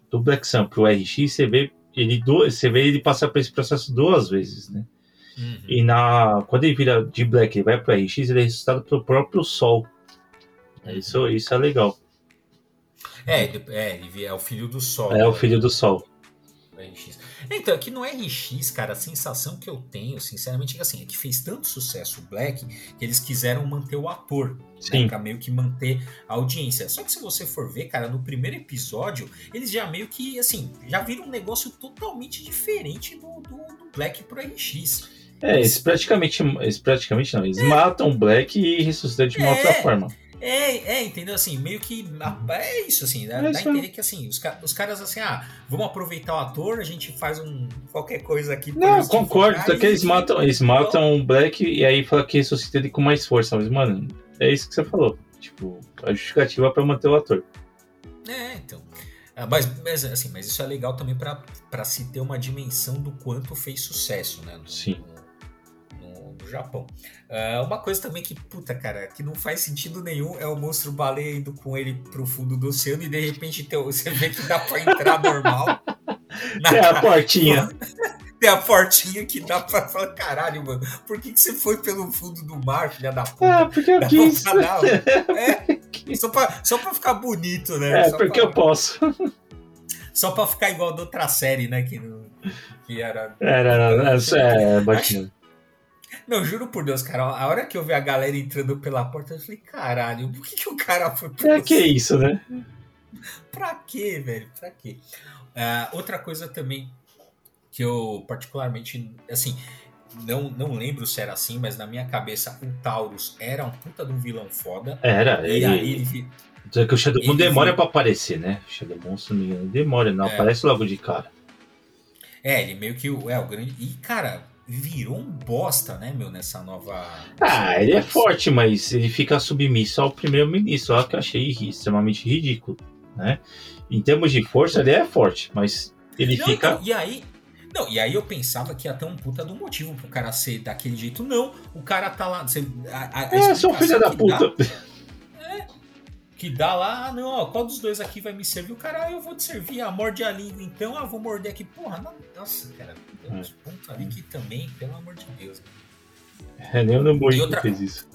do Black Sun pro RX, você vê ele você vê ele passar por esse processo duas vezes, né? Uhum. E na quando ele vira de Black e vai para RX, ele é ressuscitado pelo próprio Sol. Isso, isso é legal. É, é, ele é o filho do Sol. É o filho do Sol. RX. Então, aqui no RX, cara, a sensação que eu tenho, sinceramente, é que assim, é que fez tanto sucesso o Black que eles quiseram manter o ator, né, pra meio que manter a audiência. Só que se você for ver, cara, no primeiro episódio, eles já meio que, assim, já viram um negócio totalmente diferente do, do, do Black pro RX. É, eles praticamente, eles praticamente não, eles é. matam o Black e ressuscitam de uma é. outra forma. É, é, entendeu? Assim, meio que. É isso, assim, dá, é dá a entender que assim, os, os caras assim, ah, vamos aproveitar o ator, a gente faz um qualquer coisa aqui. Não, concordo, só que eles matam, eles matam o Black e aí fala que ressuscita ele com mais força, mas, mano, é isso que você falou. Tipo, a justificativa para manter o ator. É, então. Ah, mas, mas, assim, mas isso é legal também para se ter uma dimensão do quanto fez sucesso, né? No, Sim. Japão. Uh, uma coisa também que, puta, cara, que não faz sentido nenhum é o monstro baleia indo com ele pro fundo do oceano e de repente tem, você vê que dá pra entrar normal. Tem a portinha. Tem a portinha que dá pra falar, caralho, mano, por que, que você foi pelo fundo do mar, filha da puta? Ah, porque eu quis. É, só, pra, só pra ficar bonito, né? É, só porque pra, eu posso. Só pra ficar igual da outra série, né? Que, que era. Era, era, era é, bacana. Não, juro por Deus, cara. A hora que eu vi a galera entrando pela porta, eu falei, caralho, por que, que o cara foi por Pra que isso, né? pra quê, velho? Pra quê? Uh, outra coisa também que eu particularmente, assim, não, não lembro se era assim, mas na minha cabeça o Taurus era um puta de um vilão foda. Era, e ele... aí ele... Dizer que o Shadow Moon demora para aparecer, né? O Shadow Moon, se não me engano, demora, não é. aparece logo de cara. É, ele meio que é o grande. E, cara, virou um bosta, né, meu, nessa nova. Ah, ele é forte, mas ele fica submisso ao primeiro-ministro, que eu achei extremamente ridículo, né? Em termos de força, ele é forte, mas ele não, fica. Então, e aí. Não, e aí eu pensava que ia ter um puta do motivo pro cara ser daquele jeito. Não, o cara tá lá. Você, a, a é, seu filho da puta. Dá, que dá lá, ah, não, ó, qual dos dois aqui vai me servir? O cara, ah, eu vou te servir, a morde a língua, então, ah, vou morder aqui. Porra, não, nossa, cara, tem uns é. pontos ali que também, pelo amor de Deus. É, nem o Namboico outra... fez isso.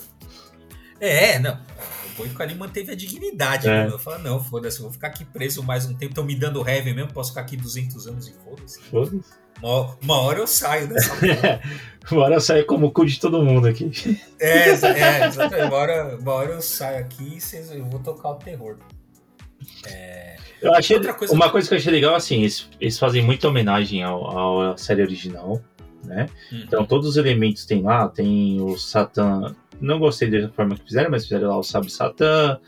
É, não, o Boico ali manteve a dignidade, é. né? Eu falo, não, foda-se, eu vou ficar aqui preso mais um tempo, estão me dando heavy mesmo, posso ficar aqui 200 anos e foda-se. Foda-se. Uma, uma, hora eu saio dessa Uma hora eu saio como o cu de todo mundo aqui. É, é exatamente. Uma hora, uma hora eu saio aqui e eu vou tocar o terror. É... Eu achei, coisa uma que... coisa que eu achei legal, assim, eles, eles fazem muita homenagem ao, à série original, né? Uhum. Então todos os elementos tem lá, tem o Satã. Não gostei da forma que fizeram, mas fizeram lá o Sabe Satã,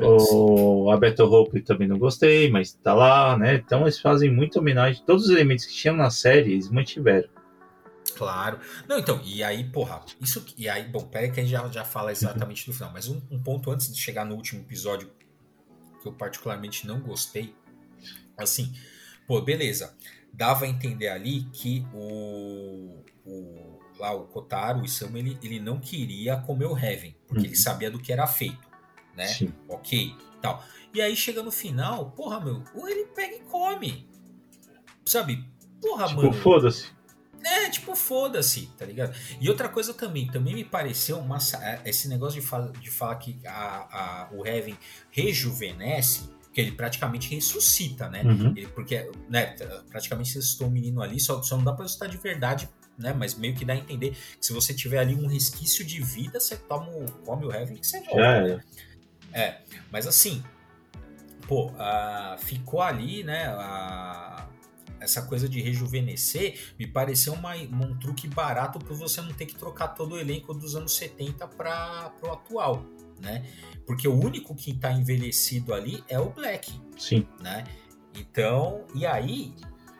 o a Battle Hope também não gostei, mas tá lá, né? Então eles fazem muita homenagem. Todos os elementos que tinham na série, eles mantiveram. Claro. Não, então, e aí, porra, isso. E aí, bom, pera que a gente já, já fala exatamente do final, mas um, um, ponto antes de chegar no último episódio que eu particularmente não gostei. Assim, pô, beleza. Dava a entender ali que o. o lá, o Kotaro, o Isamu, ele, ele não queria comer o Heaven, porque uhum. ele sabia do que era feito né? Sim. Ok, tal. E aí chega no final, porra, meu, ou ele pega e come. Sabe? Porra, tipo, mano. foda-se. É, tipo, foda-se, tá ligado? E outra coisa também, também me pareceu uma, é, esse negócio de, fala, de falar que a, a, o Heaven rejuvenesce, que ele praticamente ressuscita, né? Uhum. Ele, porque, né, praticamente ressuscitou o um menino ali, só, só não dá pra ressuscitar de verdade, né? Mas meio que dá a entender que se você tiver ali um resquício de vida, você toma o, come o Heaven que você volta, é. né? É, mas assim, pô, uh, ficou ali, né? Essa coisa de rejuvenescer me pareceu uma, um truque barato para você não ter que trocar todo o elenco dos anos 70 para o atual. né? Porque o único que tá envelhecido ali é o Black. Sim. Né? Então, e aí,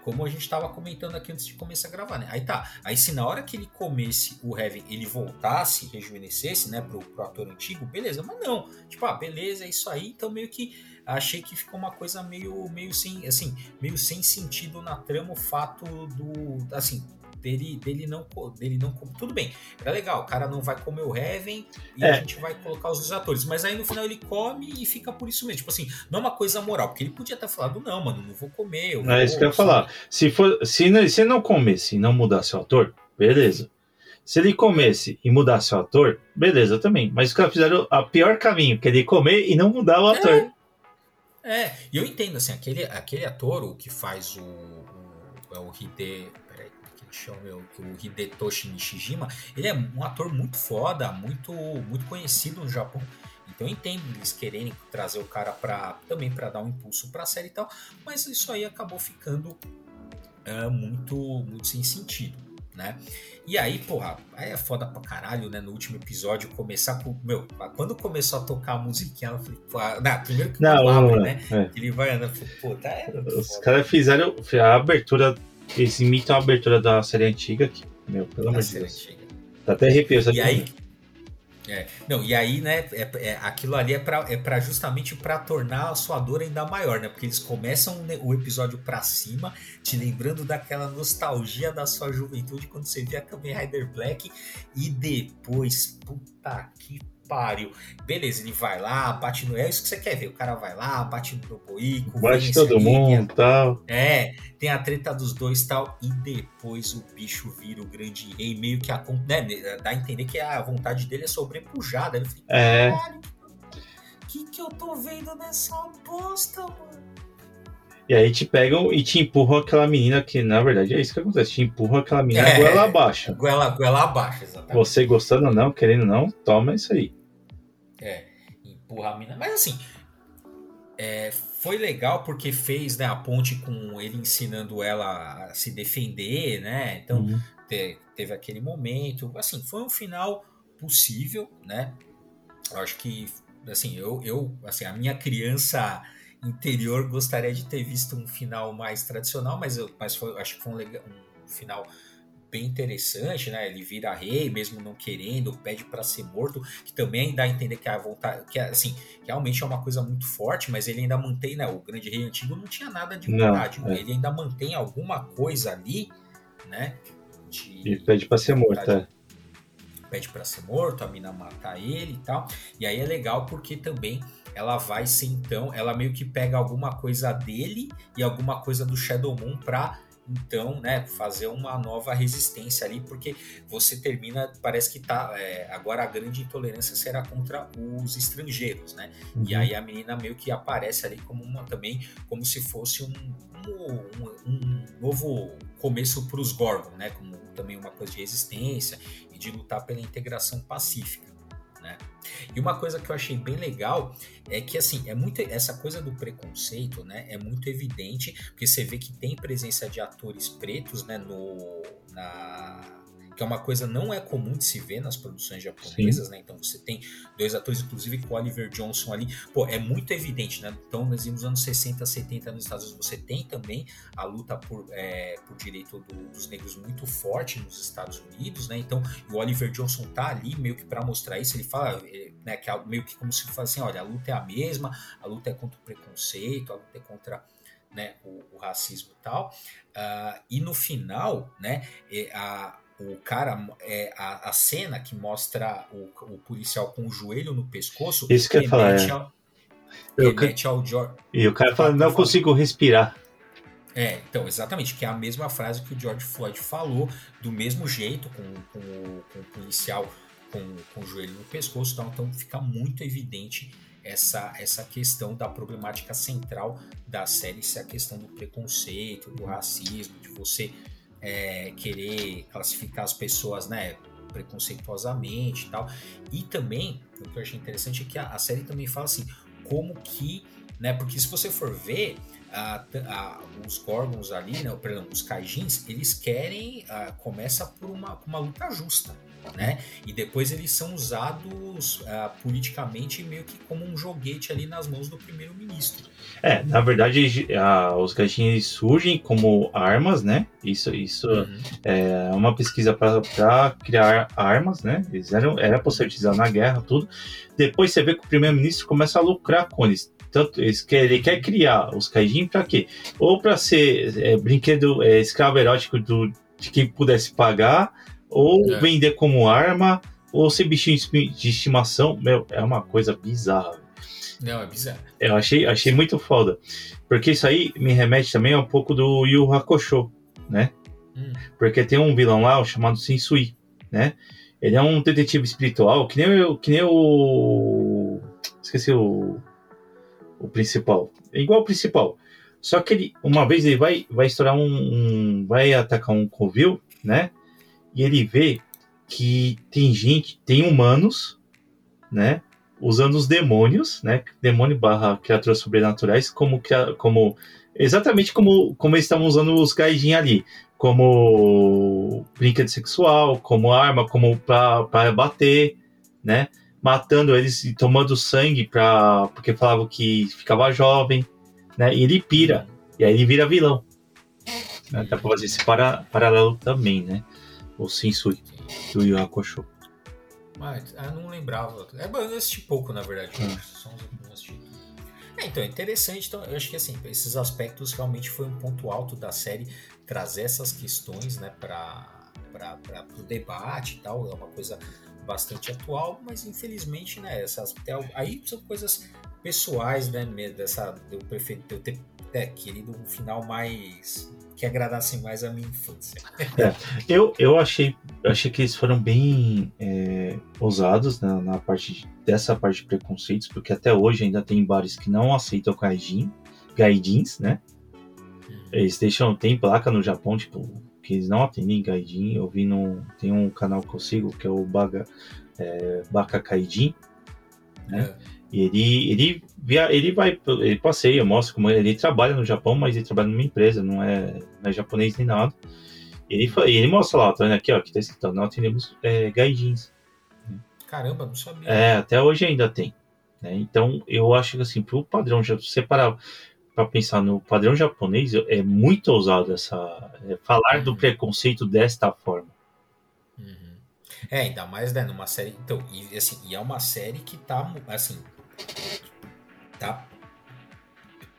como a gente estava comentando aqui antes de começar a gravar, né? Aí tá. Aí se na hora que ele comesse o Heaven, ele voltasse, rejuvenescesse, né, pro, pro ator antigo, beleza. Mas não. Tipo, ah, beleza, é isso aí. Então meio que achei que ficou uma coisa meio, meio sem, assim, meio sem sentido na trama o fato do, assim, dele, dele não dele não tudo bem era legal o cara não vai comer o Heaven e é. a gente vai colocar os atores mas aí no final ele come e fica por isso mesmo tipo assim não é uma coisa moral porque ele podia ter falado não mano não vou comer eu é isso que eu ia falar se for se não, se não comesse e não mudasse o ator beleza se ele comesse e mudasse o ator, beleza também. Mas os caras fizeram a pior caminho, que é ele comer e não mudar o ator. É. É, e eu entendo, assim, aquele, aquele ator, o que faz o, o, é o Hide, chama o, o Hidetoshi Nishijima, ele é um ator muito foda, muito, muito conhecido no Japão. Então eu entendo eles quererem trazer o cara para também para dar um impulso para a série e tal, mas isso aí acabou ficando é, muito, muito sem sentido né? E aí, porra, aí é foda pra caralho, né? No último episódio, começar com. Meu, quando começou a tocar a musiquinha, eu falei, pô, ah, não, primeiro que não, abre, né? É. Ele vai andando, pô, tá é, Os caras fizeram a abertura, eles imitam a abertura da série antiga, que, meu, pelo amor de Deus. Antiga. Tá até arrepio essa E aí, é, não, e aí, né, é, é aquilo ali é para é pra justamente para tornar a sua dor ainda maior, né? Porque eles começam o episódio para cima, te lembrando daquela nostalgia da sua juventude quando você via Kamen Rider Black e depois, puta que pariu. Beleza, ele vai lá, bate no. É isso que você quer ver. O cara vai lá, bate no Boico. Bate todo ali, mundo e tal. É, tem a treta dos dois tal. E depois o bicho vira o grande rei. Meio que a. Né, dá a entender que a vontade dele é sobrepujada. Ele fica, é. O que, que eu tô vendo nessa bosta, mano? E aí te pegam e te empurram aquela menina que, na verdade, é isso que acontece. Te empurram aquela menina é, goela abaixo. Goela, goela abaixo, exatamente. Você gostando ou não, querendo ou não, toma isso aí. Empurra a mina. Mas assim, é, foi legal porque fez né, a ponte com ele ensinando ela a se defender, né? Então uhum. te, teve aquele momento. Assim, foi um final possível, né? Eu acho que, assim, eu, eu assim, a minha criança interior gostaria de ter visto um final mais tradicional, mas, eu, mas foi, acho que foi um, legal, um final bem interessante, né? Ele vira rei, mesmo não querendo, pede para ser morto, que também dá a entender que a vontade, que assim, realmente é uma coisa muito forte, mas ele ainda mantém, né? O grande rei antigo não tinha nada de vontade, não, é. ele ainda mantém alguma coisa ali, né? De, e pede para ser morto, é. Pede para ser morto, a mina mata ele e tal. E aí é legal porque também ela vai ser então, ela meio que pega alguma coisa dele e alguma coisa do Shadow Moon pra então, né, fazer uma nova resistência ali, porque você termina, parece que tá, é, agora a grande intolerância será contra os estrangeiros, né, uhum. e aí a menina meio que aparece ali como uma também, como se fosse um, um, um novo começo para os Gorgon, né, como também uma coisa de resistência e de lutar pela integração pacífica né? E uma coisa que eu achei bem legal é que assim, é muito essa coisa do preconceito, né? É muito evidente, porque você vê que tem presença de atores pretos, né, no na que é uma coisa não é comum de se ver nas produções japonesas, Sim. né? Então você tem dois atores, inclusive com Oliver Johnson ali. Pô, é muito evidente, né? Então, nós vimos nos anos 60, 70 nos Estados Unidos, você tem também a luta por, é, por direito do, dos negros muito forte nos Estados Unidos, né? Então, o Oliver Johnson tá ali meio que para mostrar isso. Ele fala, é, né, que é meio que como se fosse assim: olha, a luta é a mesma, a luta é contra o preconceito, a luta é contra. Né, o, o racismo e tal, uh, e no final, né, é, a, o cara, é, a, a cena que mostra o, o policial com o joelho no pescoço. Isso que eu ia falar. É. Ao, remete ao George. E o cara fala, não consigo respirar. É, então, exatamente, que é a mesma frase que o George Floyd falou, do mesmo jeito, com, com, com o policial com, com o joelho no pescoço, então, então fica muito evidente essa, essa questão da problemática central da série, se é a questão do preconceito, do racismo, de você é, querer classificar as pessoas, né, preconceituosamente e tal. E também, o que eu achei interessante é que a, a série também fala assim, como que, né, porque se você for ver, a, a, os Gorgons ali, né, perdão, os Kaijins, eles querem, a, começa por uma, uma luta justa, né? E depois eles são usados uh, politicamente meio que como um joguete ali nas mãos do primeiro-ministro. É, na verdade, uh, os gatinhos surgem como armas, né? Isso, isso uhum. é uma pesquisa para criar armas, né? Eles eram, era para ser utilizado na guerra, tudo. Depois você vê que o primeiro-ministro começa a lucrar com eles. Tanto, ele quer criar os Kaijin para quê? Ou para ser é, brinquedo é, escravo erótico do, de quem pudesse pagar, ou é. vender como arma, ou ser bichinho de estimação. Meu, é uma coisa bizarra. Não, é bizarro. Eu achei, achei muito foda. Porque isso aí me remete também a um pouco do Yu Hakusho, né? Hum. Porque tem um vilão lá chamado Sensui, né? Ele é um detetive espiritual, que nem, o, que nem o. Esqueci o. O principal. É igual o principal. Só que ele, uma vez ele vai, vai estourar um, um vai atacar um covil, né? E ele vê que tem gente, tem humanos, né? Usando os demônios, né? Demônio barra criaturas sobrenaturais, como, como exatamente como, como eles estavam usando os gaijin ali, como brinquedo sexual, como arma, como para bater, né? Matando eles e tomando sangue pra, porque falavam que ficava jovem, né? E ele pira. E aí ele vira vilão. Né? Dá pra fazer esse para, paralelo também, né? O Sensui do Yu Hakusho. Mas eu não lembrava. É, eu assisti pouco, na verdade. Hum. Só É, então, é interessante. Então, eu acho que assim, esses aspectos realmente foi um ponto alto da série trazer essas questões né, para o debate e tal. É uma coisa bastante atual, mas infelizmente, né, essas, aí são coisas pessoais, né, dessa, eu, prefiro, eu ter é, querido um final mais que agradasse mais a minha infância. É, eu, eu achei, achei que eles foram bem é, ousados né, na parte dessa parte de preconceitos, porque até hoje ainda tem bares que não aceitam gaijin, gaijins, né? Uhum. Eles deixam, tem placa no Japão, tipo, que eles não atendem gaijin. Eu vi no, tem um canal que eu sigo, que é o Baga, é, Baka Kaijin, né? É. Ele, ele, via, ele vai, ele passeia, mostra como ele trabalha no Japão, mas ele trabalha numa empresa, não é, não é japonês nem nada. Ele, ele mostra lá, tá vendo aqui, ó, que tá escrito, não atendemos é, gaijins. Caramba, não sabia. É, até hoje ainda tem. Né? Então, eu acho que assim, pro padrão, já separar para pensar no padrão japonês, é muito ousado essa é, falar uhum. do preconceito desta forma. Uhum. É, ainda mais né, numa série. Então, e, assim, e é uma série que tá assim, tá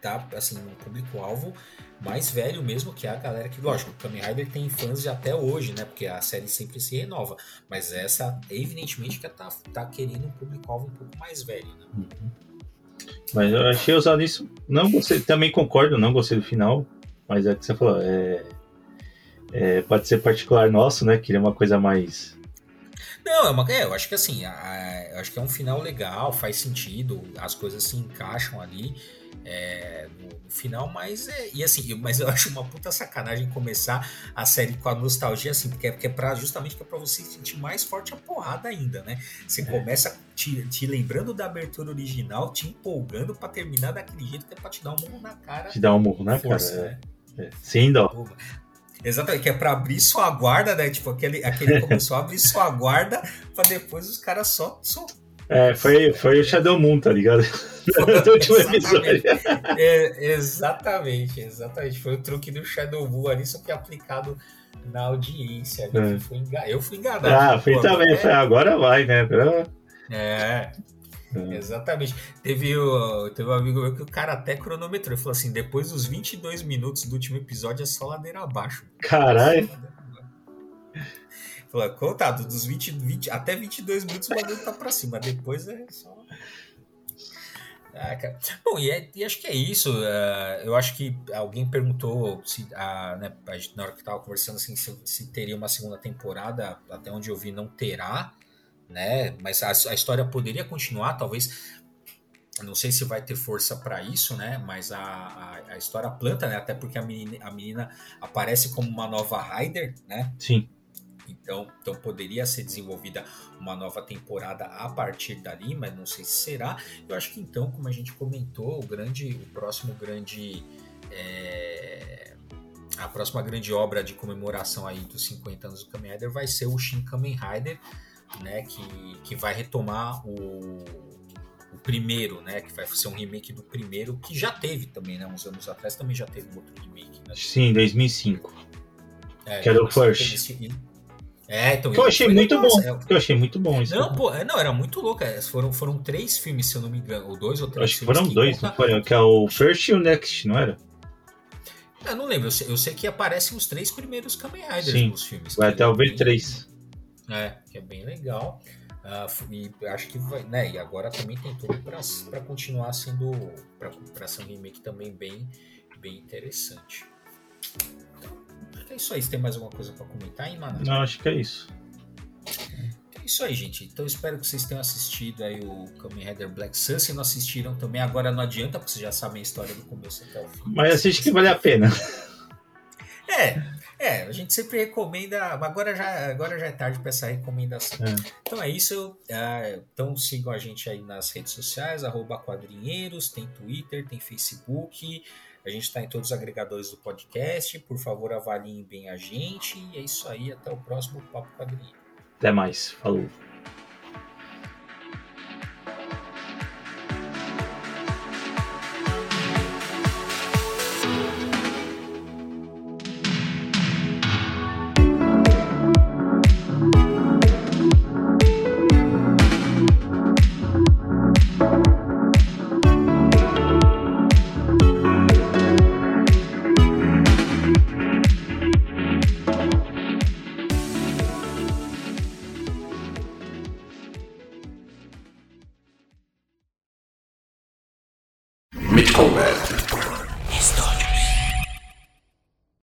tá assim um público-alvo mais velho mesmo, que a galera que, lógico, o Kamen Rider tem fãs de até hoje, né? Porque a série sempre se renova. Mas essa, evidentemente, que tá, tá querendo um público-alvo um pouco mais velho, né? Uhum. Mas eu achei usado isso. Não gostei, também concordo, não gostei do final. Mas é que você falou, é, é, pode ser particular nosso, né? Queria uma coisa mais não, é uma, é, eu acho que assim, a, eu acho que é um final legal, faz sentido, as coisas se encaixam ali é, no, no, final, mas é, e assim, mas eu acho uma puta sacanagem começar a série com a nostalgia assim, porque é, porque é pra, justamente que é pra você sentir mais forte a porrada ainda, né? Você é. começa te, te, lembrando da abertura original, te empolgando para terminar daquele jeito que é pra te dar um murro na cara. Te dar um murro na força, cara, é. né? É. Sim, dó. Exatamente, que é pra abrir sua guarda, né? Tipo, aquele, aquele começou a abrir sua guarda pra depois os caras só, só. É, foi, foi o Shadow Moon, tá ligado? no último episódio. É, exatamente, exatamente. Foi o truque do Shadow Moon ali, só que aplicado na audiência. É. Fui engan... Eu fui enganado. Ah, fui também. É... Agora vai, né? É. É. Exatamente. Teve, o, teve um amigo meu que o cara até cronometrou. Ele falou assim: depois dos 22 minutos do último episódio é só ladeira abaixo. Caralho. Falou, contado, dos 20, 20, até 22 minutos o bagulho tá pra cima. Depois é só. Ah, Bom, e, é, e, acho que é isso. Uh, eu acho que alguém perguntou se, uh, né, na hora que tava conversando assim, se, se, teria uma segunda temporada. Até onde eu vi, não terá né? Mas a, a história poderia continuar, talvez não sei se vai ter força para isso, né? Mas a, a, a, história planta, né? Até porque a menina, a menina aparece como uma nova Rider, né? Sim. Então, então poderia ser desenvolvida uma nova temporada a partir dali, mas não sei se será. Eu acho que então, como a gente comentou, o grande, o próximo grande é, a próxima grande obra de comemoração aí dos 50 anos do Kamen Rider vai ser o Shin Kamen Rider, né, que, que vai retomar o, o primeiro, né, que vai ser um remake do primeiro, que já teve também, né, uns anos atrás também já teve outro remake. Né? Sim, 2005. É, que era o First. É, então. Que eu achei muito bom. É... Que eu achei muito bom isso. Não, pô, é, não, era muito louco. É, foram, foram três filmes, se eu não me engano. Ou dois ou três Acho que foram dois, não foram? Que é o First e o Next, não era? Eu não lembro, eu sei, eu sei que aparecem os três primeiros Kamen Riders Sim, nos filmes. Vai até o V3. É, que é bem legal. Uh, e acho que vai, né? E agora também tem tudo para continuar sendo para ser um remake também bem, bem interessante. Então, é isso aí. Você tem mais alguma coisa para comentar aí, mano? Não, acho que é isso. É isso aí, gente. Então espero que vocês tenham assistido aí o Kamen Rider Black Sun. Se não assistiram também, agora não adianta, porque vocês já sabem a história do começo até o fim. Mas assiste que vale a pena. É, é, a gente sempre recomenda. Agora já, agora já é tarde para essa recomendação. É. Então é isso. É, então sigam a gente aí nas redes sociais, arroba quadrinheiros, tem Twitter, tem Facebook. A gente está em todos os agregadores do podcast. Por favor, avaliem bem a gente. E é isso aí. Até o próximo Papo Quadrinheiro. Até mais. Falou.